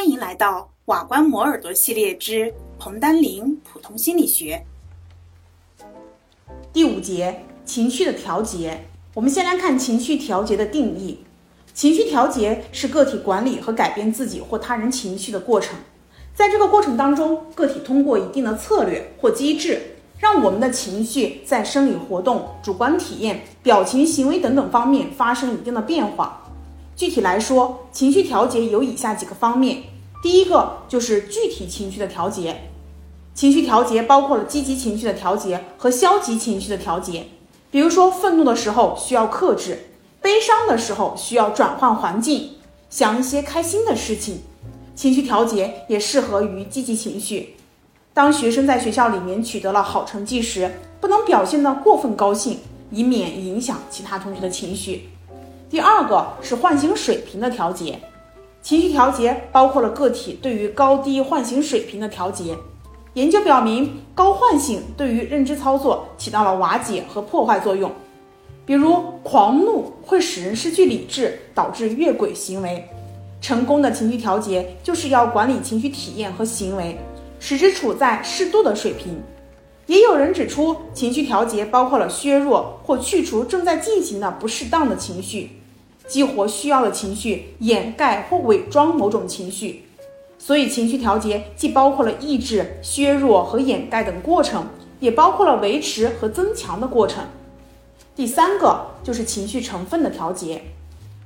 欢迎来到瓦官磨耳朵系列之彭丹林普通心理学第五节情绪的调节。我们先来看情绪调节的定义。情绪调节是个体管理和改变自己或他人情绪的过程。在这个过程当中，个体通过一定的策略或机制，让我们的情绪在生理活动、主观体验、表情、行为等等方面发生一定的变化。具体来说，情绪调节有以下几个方面。第一个就是具体情绪的调节。情绪调节包括了积极情绪的调节和消极情绪的调节。比如说，愤怒的时候需要克制，悲伤的时候需要转换环境，想一些开心的事情。情绪调节也适合于积极情绪。当学生在学校里面取得了好成绩时，不能表现得过分高兴，以免影响其他同学的情绪。第二个是唤醒水平的调节，情绪调节包括了个体对于高低唤醒水平的调节。研究表明，高唤醒对于认知操作起到了瓦解和破坏作用。比如，狂怒会使人失去理智，导致越轨行为。成功的情绪调节就是要管理情绪体验和行为，使之处在适度的水平。也有人指出，情绪调节包括了削弱或去除正在进行的不适当的情绪。激活需要的情绪，掩盖或伪装某种情绪，所以情绪调节既包括了抑制、削弱和掩盖等过程，也包括了维持和增强的过程。第三个就是情绪成分的调节。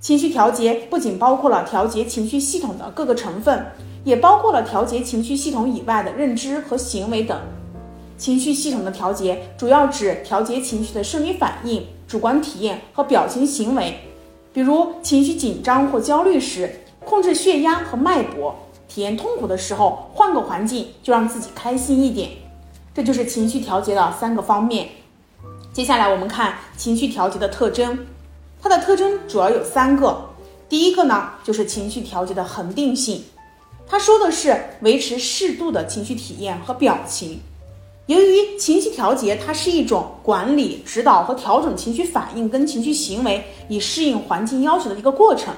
情绪调节不仅包括了调节情绪系统的各个成分，也包括了调节情绪系统以外的认知和行为等。情绪系统的调节主要指调节情绪的生理反应、主观体验和表情行为。比如情绪紧张或焦虑时，控制血压和脉搏；体验痛苦的时候，换个环境就让自己开心一点。这就是情绪调节的三个方面。接下来我们看情绪调节的特征，它的特征主要有三个。第一个呢，就是情绪调节的恒定性，它说的是维持适度的情绪体验和表情。由于情绪调节，它是一种管理、指导和调整情绪反应跟情绪行为，以适应环境要求的一个过程。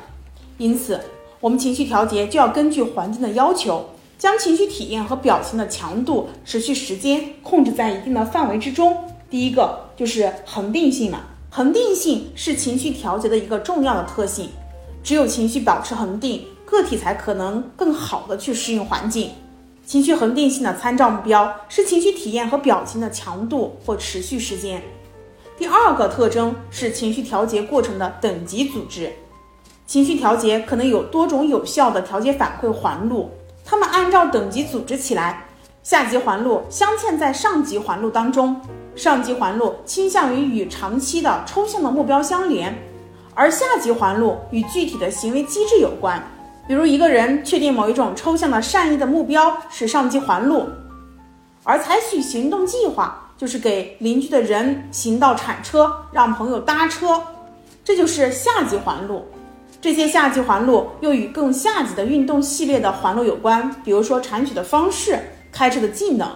因此，我们情绪调节就要根据环境的要求，将情绪体验和表情的强度、持续时间控制在一定的范围之中。第一个就是恒定性了，恒定性是情绪调节的一个重要的特性。只有情绪保持恒定，个体才可能更好的去适应环境。情绪恒定性的参照目标是情绪体验和表情的强度或持续时间。第二个特征是情绪调节过程的等级组织。情绪调节可能有多种有效的调节反馈环路，它们按照等级组织起来。下级环路镶嵌在上级环路当中，上级环路倾向于与长期的抽象的目标相连，而下级环路与具体的行为机制有关。比如一个人确定某一种抽象的善意的目标是上级环路，而采取行动计划就是给邻居的人行道铲车，让朋友搭车，这就是下级环路。这些下级环路又与更下级的运动系列的环路有关，比如说铲取的方式、开车的技能。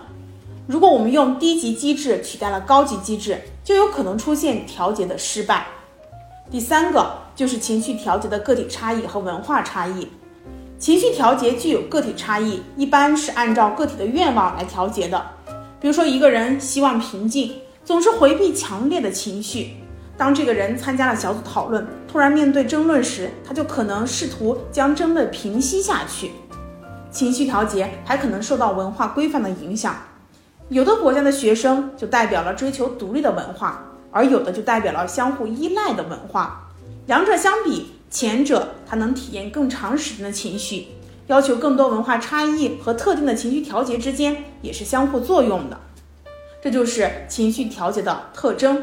如果我们用低级机制取代了高级机制，就有可能出现调节的失败。第三个就是情绪调节的个体差异和文化差异。情绪调节具有个体差异，一般是按照个体的愿望来调节的。比如说，一个人希望平静，总是回避强烈的情绪。当这个人参加了小组讨论，突然面对争论时，他就可能试图将争论平息下去。情绪调节还可能受到文化规范的影响，有的国家的学生就代表了追求独立的文化，而有的就代表了相互依赖的文化。两者相比。前者他能体验更长时间的情绪，要求更多文化差异和特定的情绪调节之间也是相互作用的，这就是情绪调节的特征。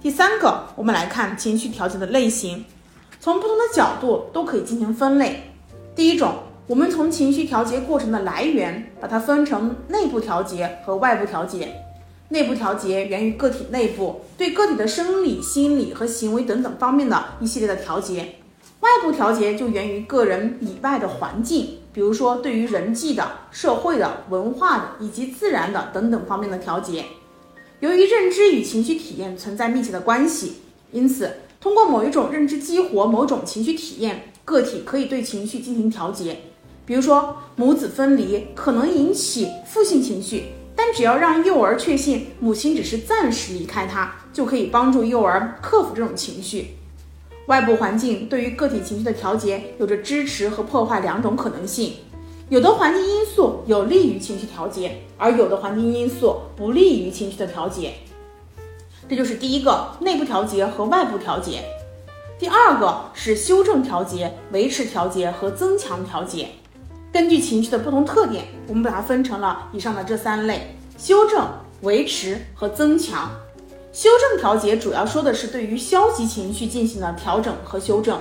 第三个，我们来看情绪调节的类型，从不同的角度都可以进行分类。第一种，我们从情绪调节过程的来源，把它分成内部调节和外部调节。内部调节源于个体内部对个体的生理、心理和行为等等方面的一系列的调节。外部调节就源于个人以外的环境，比如说对于人际的、社会的、文化的以及自然的等等方面的调节。由于认知与情绪体验存在密切的关系，因此通过某一种认知激活某种情绪体验，个体可以对情绪进行调节。比如说母子分离可能引起负性情绪，但只要让幼儿确信母亲只是暂时离开他，就可以帮助幼儿克服这种情绪。外部环境对于个体情绪的调节有着支持和破坏两种可能性，有的环境因素有利于情绪调节，而有的环境因素不利于情绪的调节。这就是第一个内部调节和外部调节。第二个是修正调节、维持调节和增强调节。根据情绪的不同特点，我们把它分成了以上的这三类：修正、维持和增强。修正调节主要说的是对于消极情绪进行了调整和修正，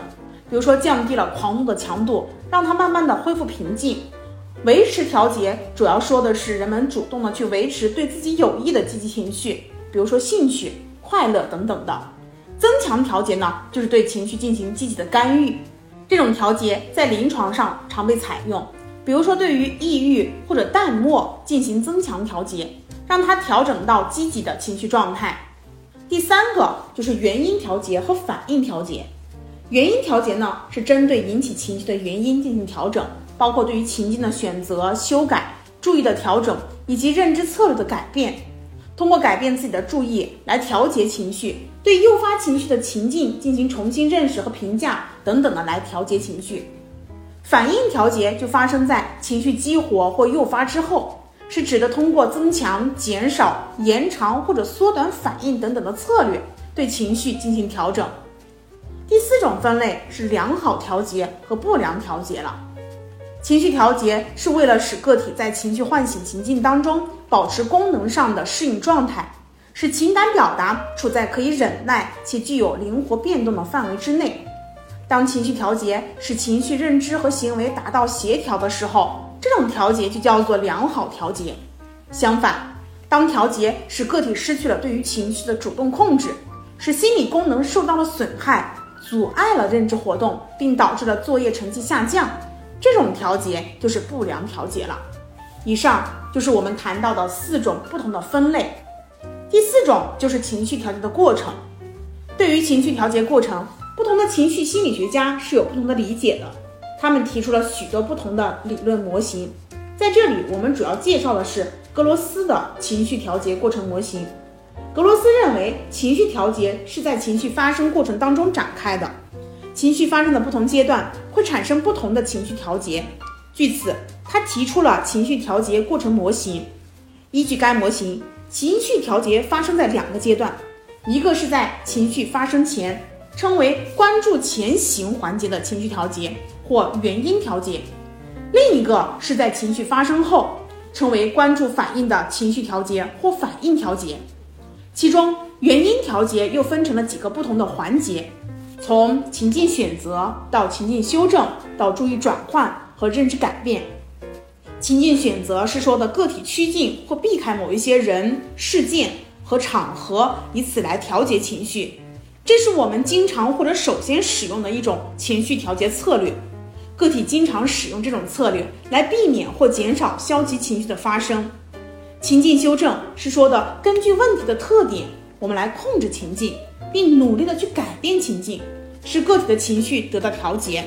比如说降低了狂怒的强度，让它慢慢的恢复平静。维持调节主要说的是人们主动的去维持对自己有益的积极情绪，比如说兴趣、快乐等等的。增强调节呢，就是对情绪进行积极的干预。这种调节在临床上常被采用，比如说对于抑郁或者淡漠进行增强调节，让它调整到积极的情绪状态。第三个就是原因调节和反应调节。原因调节呢，是针对引起情绪的原因进行调整，包括对于情境的选择、修改、注意的调整以及认知策略的改变。通过改变自己的注意来调节情绪，对诱发情绪的情境进行重新认识和评价等等的来调节情绪。反应调节就发生在情绪激活或诱发之后。是指的通过增强、减少、延长或者缩短反应等等的策略，对情绪进行调整。第四种分类是良好调节和不良调节了。情绪调节是为了使个体在情绪唤醒情境当中保持功能上的适应状态，使情感表达处在可以忍耐且具有灵活变动的范围之内。当情绪调节使情绪认知和行为达到协调的时候。这种调节就叫做良好调节。相反，当调节使个体失去了对于情绪的主动控制，使心理功能受到了损害，阻碍了认知活动，并导致了作业成绩下降，这种调节就是不良调节了。以上就是我们谈到的四种不同的分类。第四种就是情绪调节的过程。对于情绪调节过程，不同的情绪心理学家是有不同的理解的。他们提出了许多不同的理论模型，在这里我们主要介绍的是格罗斯的情绪调节过程模型。格罗斯认为，情绪调节是在情绪发生过程当中展开的，情绪发生的不同阶段会产生不同的情绪调节。据此，他提出了情绪调节过程模型。依据该模型，情绪调节发生在两个阶段，一个是在情绪发生前，称为关注前行环节的情绪调节。或原因调节，另一个是在情绪发生后，称为关注反应的情绪调节或反应调节。其中，原因调节又分成了几个不同的环节，从情境选择到情境修正，到注意转换和认知改变。情境选择是说的个体趋近或避开某一些人、事件和场合，以此来调节情绪，这是我们经常或者首先使用的一种情绪调节策略。个体经常使用这种策略来避免或减少消极情绪的发生。情境修正是说的，根据问题的特点，我们来控制情境，并努力的去改变情境，使个体的情绪得到调节。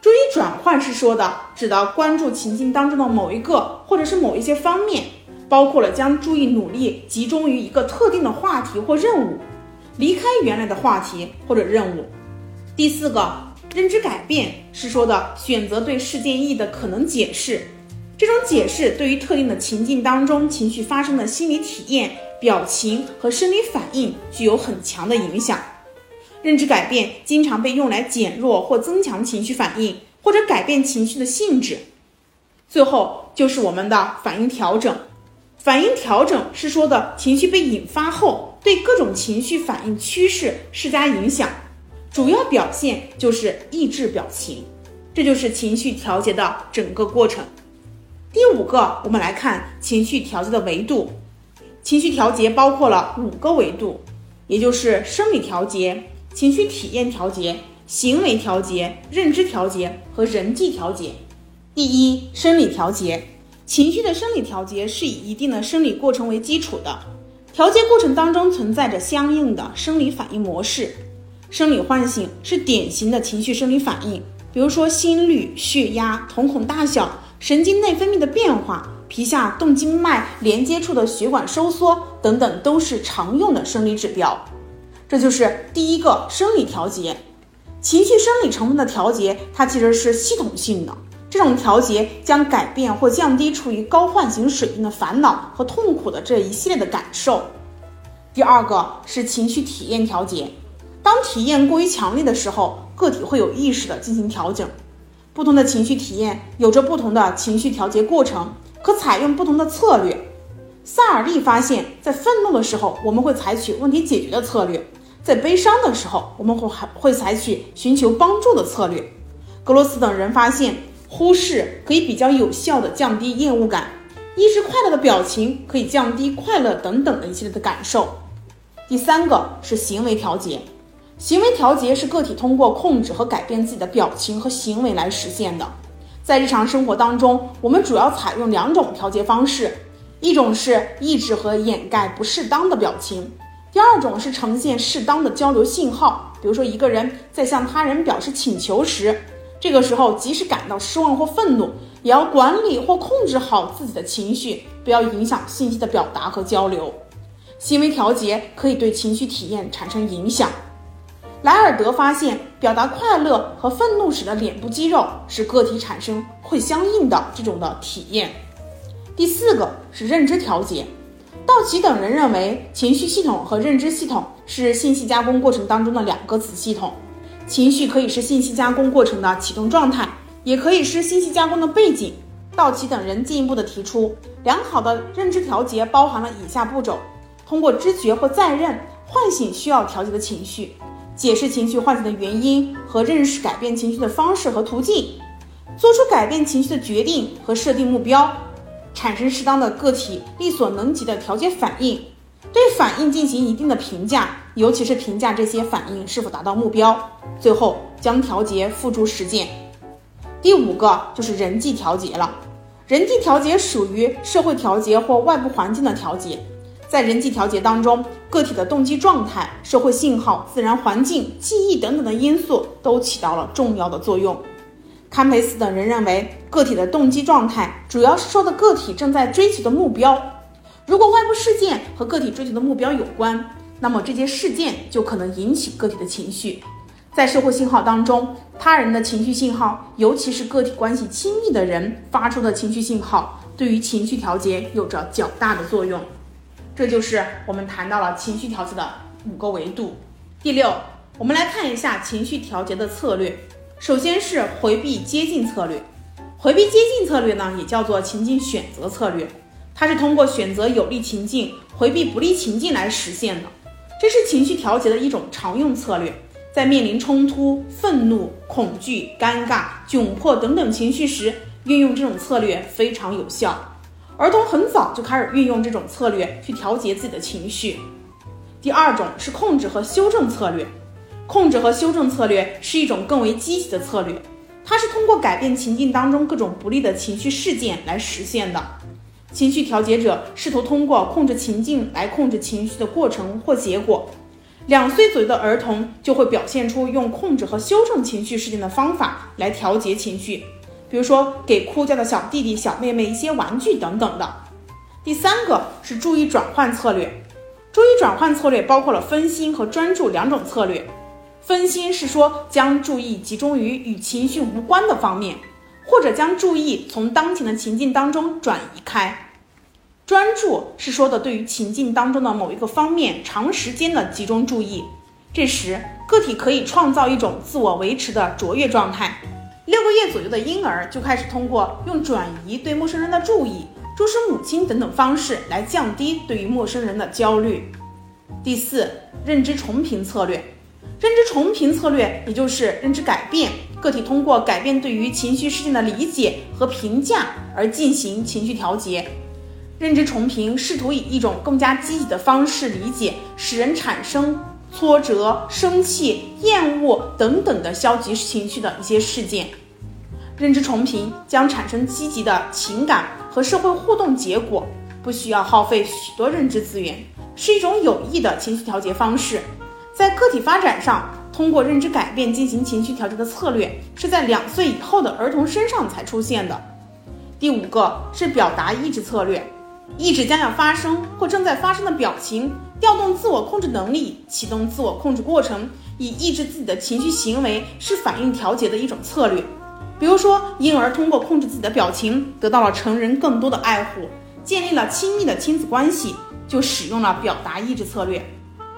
注意转换是说的，指的关注情境当中的某一个或者是某一些方面，包括了将注意努力集中于一个特定的话题或任务，离开原来的话题或者任务。第四个。认知改变是说的选择对事件意义的可能解释，这种解释对于特定的情境当中情绪发生的心理体验、表情和生理反应具有很强的影响。认知改变经常被用来减弱或增强情绪反应，或者改变情绪的性质。最后就是我们的反应调整，反应调整是说的情绪被引发后，对各种情绪反应趋势施加影响。主要表现就是抑制表情，这就是情绪调节的整个过程。第五个，我们来看情绪调节的维度。情绪调节包括了五个维度，也就是生理调节、情绪体验调节、行为调节、认知调节和人际调节。第一，生理调节，情绪的生理调节是以一定的生理过程为基础的，调节过程当中存在着相应的生理反应模式。生理唤醒是典型的情绪生理反应，比如说心率、血压、瞳孔大小、神经内分泌的变化、皮下动静脉连接处的血管收缩等等，都是常用的生理指标。这就是第一个生理调节。情绪生理成分的调节，它其实是系统性的。这种调节将改变或降低处于高唤醒水平的烦恼和痛苦的这一系列的感受。第二个是情绪体验调节。当体验过于强烈的时候，个体会有意识的进行调整。不同的情绪体验有着不同的情绪调节过程，可采用不同的策略。萨尔利发现，在愤怒的时候，我们会采取问题解决的策略；在悲伤的时候，我们会还会采取寻求帮助的策略。格罗斯等人发现。忽视可以比较有效地降低厌恶感，一直快乐的表情可以降低快乐等等的一系列的感受。第三个是行为调节，行为调节是个体通过控制和改变自己的表情和行为来实现的。在日常生活当中，我们主要采用两种调节方式，一种是抑制和掩盖不适当的表情，第二种是呈现适当的交流信号。比如说，一个人在向他人表示请求时。这个时候，即使感到失望或愤怒，也要管理或控制好自己的情绪，不要影响信息的表达和交流。行为调节可以对情绪体验产生影响。莱尔德发现，表达快乐和愤怒时的脸部肌肉使个体产生会相应的这种的体验。第四个是认知调节。道奇等人认为，情绪系统和认知系统是信息加工过程当中的两个子系统。情绪可以是信息加工过程的启动状态，也可以是信息加工的背景。道奇等人进一步的提出，良好的认知调节包含了以下步骤：通过知觉或再认唤醒需要调节的情绪，解释情绪唤醒的原因和认识改变情绪的方式和途径，做出改变情绪的决定和设定目标，产生适当的个体力所能及的调节反应。对反应进行一定的评价，尤其是评价这些反应是否达到目标。最后将调节付诸实践。第五个就是人际调节了。人际调节属于社会调节或外部环境的调节。在人际调节当中，个体的动机状态、社会信号、自然环境、记忆等等的因素都起到了重要的作用。堪培斯等人认为，个体的动机状态主要是说的个体正在追求的目标。如果外部事件和个体追求的目标有关，那么这些事件就可能引起个体的情绪。在社会信号当中，他人的情绪信号，尤其是个体关系亲密的人发出的情绪信号，对于情绪调节有着较大的作用。这就是我们谈到了情绪调节的五个维度。第六，我们来看一下情绪调节的策略。首先是回避接近策略。回避接近策略呢，也叫做情境选择策略。它是通过选择有利情境，回避不利情境来实现的，这是情绪调节的一种常用策略。在面临冲突、愤怒、恐惧、尴尬、窘迫等等情绪时，运用这种策略非常有效。儿童很早就开始运用这种策略去调节自己的情绪。第二种是控制和修正策略，控制和修正策略是一种更为积极的策略，它是通过改变情境当中各种不利的情绪事件来实现的。情绪调节者试图通过控制情境来控制情绪的过程或结果。两岁左右的儿童就会表现出用控制和修正情绪事件的方法来调节情绪，比如说给哭叫的小弟弟、小妹妹一些玩具等等的。第三个是注意转换策略。注意转换策略包括了分心和专注两种策略。分心是说将注意集中于与情绪无关的方面。或者将注意从当前的情境当中转移开，专注是说的对于情境当中的某一个方面长时间的集中注意，这时个体可以创造一种自我维持的卓越状态。六个月左右的婴儿就开始通过用转移对陌生人的注意、注视母亲等等方式来降低对于陌生人的焦虑。第四，认知重评策略，认知重评策略也就是认知改变。个体通过改变对于情绪事件的理解和评价而进行情绪调节。认知重评试图以一种更加积极的方式理解使人产生挫折、生气、厌恶等等的消极情绪的一些事件。认知重评将产生积极的情感和社会互动结果，不需要耗费许多认知资源，是一种有益的情绪调节方式。在个体发展上。通过认知改变进行情绪调节的策略，是在两岁以后的儿童身上才出现的。第五个是表达抑制策略，抑制将要发生或正在发生的表情，调动自我控制能力，启动自我控制过程，以抑制自己的情绪行为，是反应调节的一种策略。比如说，婴儿通过控制自己的表情，得到了成人更多的爱护，建立了亲密的亲子关系，就使用了表达抑制策略。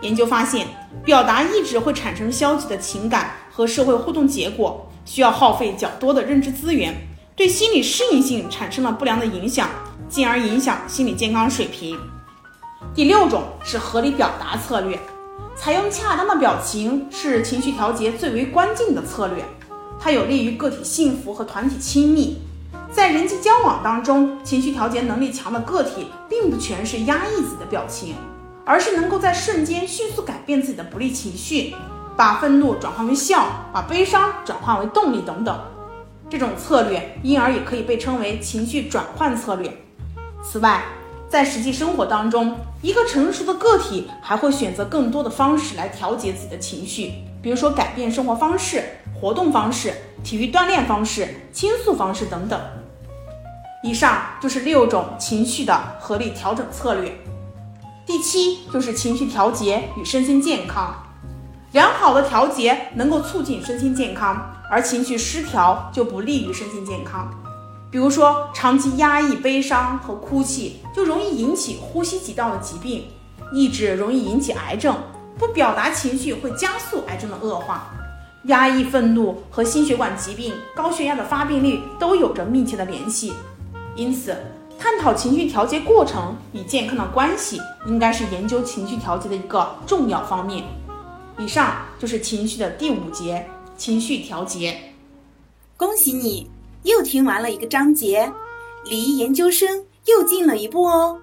研究发现，表达抑制会产生消极的情感和社会互动结果，需要耗费较多的认知资源。对心理适应性产生了不良的影响，进而影响心理健康水平。第六种是合理表达策略，采用恰当的表情是情绪调节最为关键的策略，它有利于个体幸福和团体亲密。在人际交往当中，情绪调节能力强的个体并不全是压抑自己的表情，而是能够在瞬间迅速改变自己的不利情绪，把愤怒转化为笑，把悲伤转化为动力等等。这种策略，因而也可以被称为情绪转换策略。此外，在实际生活当中，一个成熟的个体还会选择更多的方式来调节自己的情绪，比如说改变生活方式、活动方式、体育锻炼方式、倾诉方式等等。以上就是六种情绪的合理调整策略。第七就是情绪调节与身心健康，良好的调节能够促进身心健康。而情绪失调就不利于身心健康，比如说长期压抑悲伤和哭泣，就容易引起呼吸急道的疾病；抑制容易引起癌症，不表达情绪会加速癌症的恶化；压抑愤怒和心血管疾病、高血压的发病率都有着密切的联系。因此，探讨情绪调节过程与健康的关系，应该是研究情绪调节的一个重要方面。以上就是情绪的第五节。情绪调节，恭喜你又听完了一个章节，离研究生又近了一步哦。